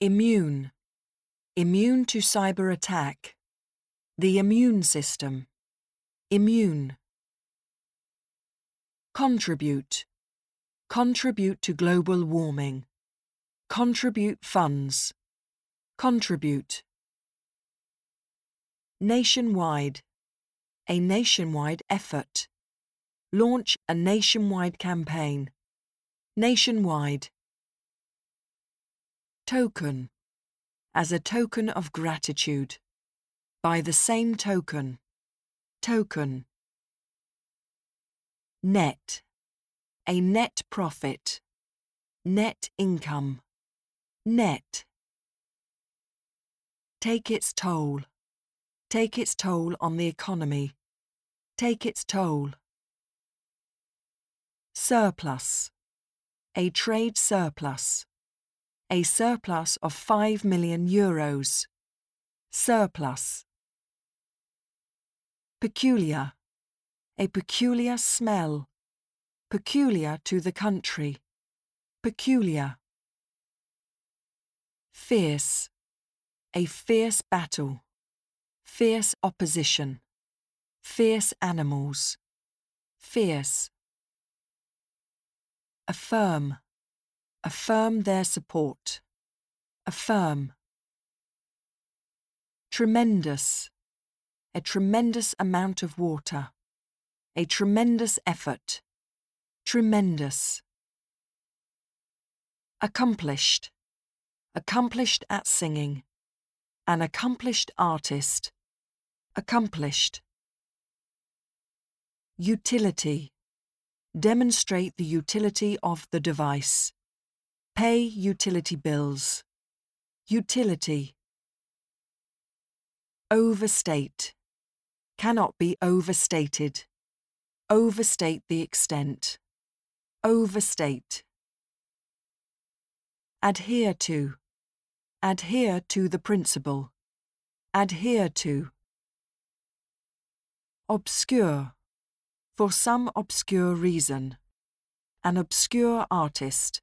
Immune. Immune to cyber attack. The immune system. Immune. Contribute. Contribute to global warming. Contribute funds. Contribute. Nationwide. A nationwide effort. Launch a nationwide campaign. Nationwide. Token. As a token of gratitude. By the same token. Token. Net. A net profit. Net income. Net. Take its toll. Take its toll on the economy. Take its toll. Surplus. A trade surplus. A surplus of 5 million euros. Surplus. Peculiar. A peculiar smell. Peculiar to the country. Peculiar. Fierce. A fierce battle. Fierce opposition. Fierce animals. Fierce. Affirm. Affirm their support. Affirm. Tremendous. A tremendous amount of water. A tremendous effort. Tremendous. Accomplished. Accomplished at singing. An accomplished artist. Accomplished. Utility. Demonstrate the utility of the device. Pay utility bills. Utility. Overstate. Cannot be overstated. Overstate the extent. Overstate. Adhere to. Adhere to the principle. Adhere to. Obscure. For some obscure reason. An obscure artist.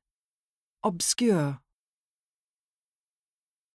Obscure.